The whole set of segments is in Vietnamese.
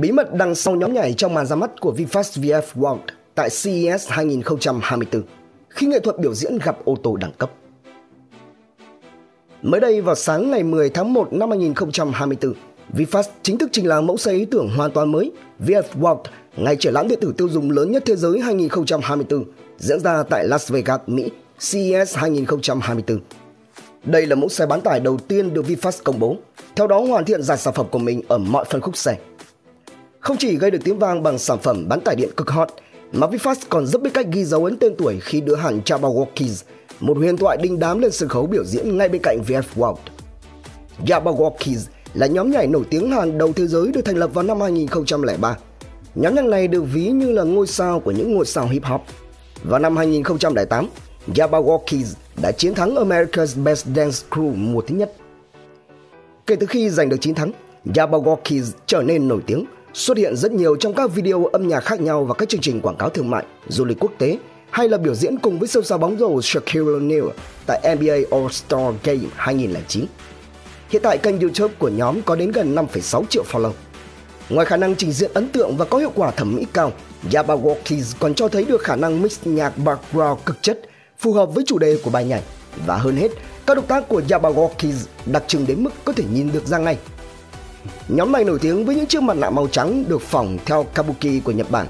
Bí mật đằng sau nhóm nhảy trong màn ra mắt của VinFast VF World tại CES 2024 khi nghệ thuật biểu diễn gặp ô tô đẳng cấp. Mới đây vào sáng ngày 10 tháng 1 năm 2024, VinFast chính thức trình làng mẫu xe ý tưởng hoàn toàn mới VF World, ngày triển lãm điện tử tiêu dùng lớn nhất thế giới 2024, diễn ra tại Las Vegas, Mỹ, CES 2024. Đây là mẫu xe bán tải đầu tiên được VinFast công bố, theo đó hoàn thiện dàn sản phẩm của mình ở mọi phân khúc xe. Không chỉ gây được tiếng vang bằng sản phẩm bán tải điện cực hot, mà VinFast còn rất biết cách ghi dấu ấn tên tuổi khi đưa hẳn Jabberwockies, một huyền thoại đinh đám lên sân khấu biểu diễn ngay bên cạnh VF World. Jabberwockies là nhóm nhảy nổi tiếng hàng đầu thế giới được thành lập vào năm 2003. Nhóm nhạc này được ví như là ngôi sao của những ngôi sao hip hop. Vào năm 2008, Jabberwockies đã chiến thắng America's Best Dance Crew mùa thứ nhất. Kể từ khi giành được chiến thắng, Jabberwockies trở nên nổi tiếng, xuất hiện rất nhiều trong các video âm nhạc khác nhau và các chương trình quảng cáo thương mại, du lịch quốc tế hay là biểu diễn cùng với siêu sao bóng rổ Shaquille O'Neal tại NBA All-Star Game 2009. Hiện tại kênh YouTube của nhóm có đến gần 5,6 triệu follow. Ngoài khả năng trình diễn ấn tượng và có hiệu quả thẩm mỹ cao, Jabberwockies còn cho thấy được khả năng mix nhạc background cực chất phù hợp với chủ đề của bài nhảy và hơn hết, các động tác của Jabberwockies đặc trưng đến mức có thể nhìn được ra ngay. Nhóm này nổi tiếng với những chiếc mặt nạ màu trắng được phỏng theo kabuki của Nhật Bản.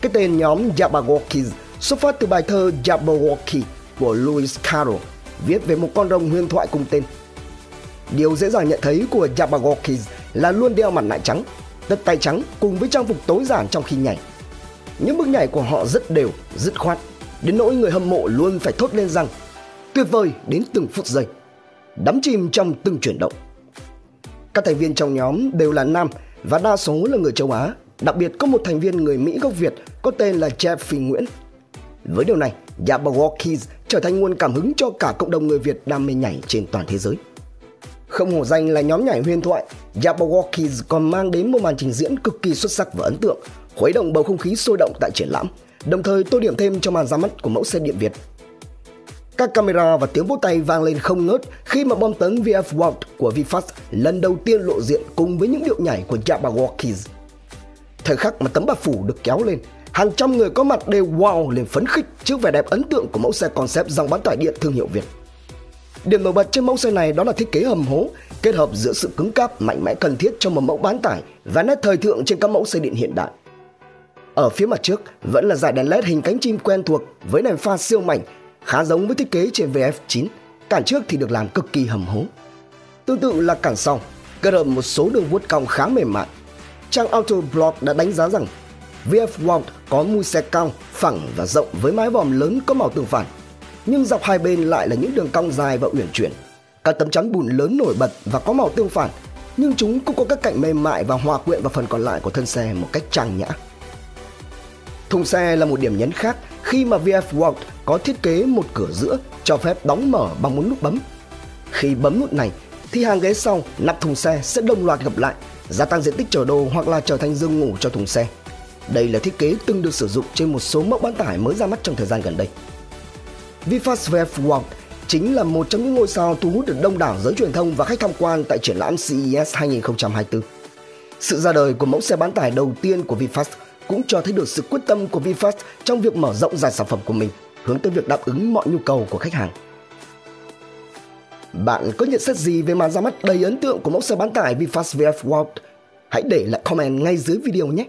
Cái tên nhóm Jabberwockies xuất phát từ bài thơ Jabberwocky của Lewis Carroll viết về một con rồng huyền thoại cùng tên. Điều dễ dàng nhận thấy của Jabberwockies là luôn đeo mặt nạ trắng, tất tay trắng cùng với trang phục tối giản trong khi nhảy. Những bước nhảy của họ rất đều, dứt khoát, đến nỗi người hâm mộ luôn phải thốt lên rằng tuyệt vời đến từng phút giây, đắm chìm trong từng chuyển động. Các thành viên trong nhóm đều là nam và đa số là người châu Á, đặc biệt có một thành viên người Mỹ gốc Việt có tên là Jeff Nguyễn. Với điều này, dạ Jabberwockies trở thành nguồn cảm hứng cho cả cộng đồng người Việt đam mê nhảy trên toàn thế giới. Không hổ danh là nhóm nhảy huyền thoại, dạ Jabberwockies còn mang đến một màn trình diễn cực kỳ xuất sắc và ấn tượng, khuấy động bầu không khí sôi động tại triển lãm, đồng thời tô điểm thêm cho màn ra mắt của mẫu xe điện Việt. Các camera và tiếng vỗ tay vang lên không ngớt khi mà bom tấn VF World của VinFast lần đầu tiên lộ diện cùng với những điệu nhảy của Jabberwockies. Thời khắc mà tấm bạc phủ được kéo lên, hàng trăm người có mặt đều wow lên phấn khích trước vẻ đẹp ấn tượng của mẫu xe concept dòng bán tải điện thương hiệu Việt. Điểm nổi bật trên mẫu xe này đó là thiết kế hầm hố, kết hợp giữa sự cứng cáp mạnh mẽ cần thiết cho một mẫu bán tải và nét thời thượng trên các mẫu xe điện hiện đại. Ở phía mặt trước vẫn là dải đèn LED hình cánh chim quen thuộc với đèn pha siêu mảnh, khá giống với thiết kế trên VF9. Cản trước thì được làm cực kỳ hầm hố. Tương tự là cản sau, kết hợp một số đường vuốt cong khá mềm mại. Trang Autoblog đã đánh giá rằng VF World có mui xe cao, phẳng và rộng với mái vòm lớn có màu tương phản. Nhưng dọc hai bên lại là những đường cong dài và uyển chuyển. Các tấm chắn bùn lớn nổi bật và có màu tương phản, nhưng chúng cũng có các cạnh mềm mại và hòa quyện vào phần còn lại của thân xe một cách trang nhã. Thùng xe là một điểm nhấn khác khi mà VF World có thiết kế một cửa giữa cho phép đóng mở bằng một nút bấm. Khi bấm nút này thì hàng ghế sau nắp thùng xe sẽ đồng loạt gập lại, gia tăng diện tích chở đồ hoặc là trở thành giường ngủ cho thùng xe. Đây là thiết kế từng được sử dụng trên một số mẫu bán tải mới ra mắt trong thời gian gần đây. VinFast VF World chính là một trong những ngôi sao thu hút được đông đảo giới truyền thông và khách tham quan tại triển lãm CES 2024. Sự ra đời của mẫu xe bán tải đầu tiên của VinFast cũng cho thấy được sự quyết tâm của VinFast trong việc mở rộng dài sản phẩm của mình, hướng tới việc đáp ứng mọi nhu cầu của khách hàng. Bạn có nhận xét gì về màn ra mắt đầy ấn tượng của mẫu xe bán tải VinFast VF World? Hãy để lại comment ngay dưới video nhé!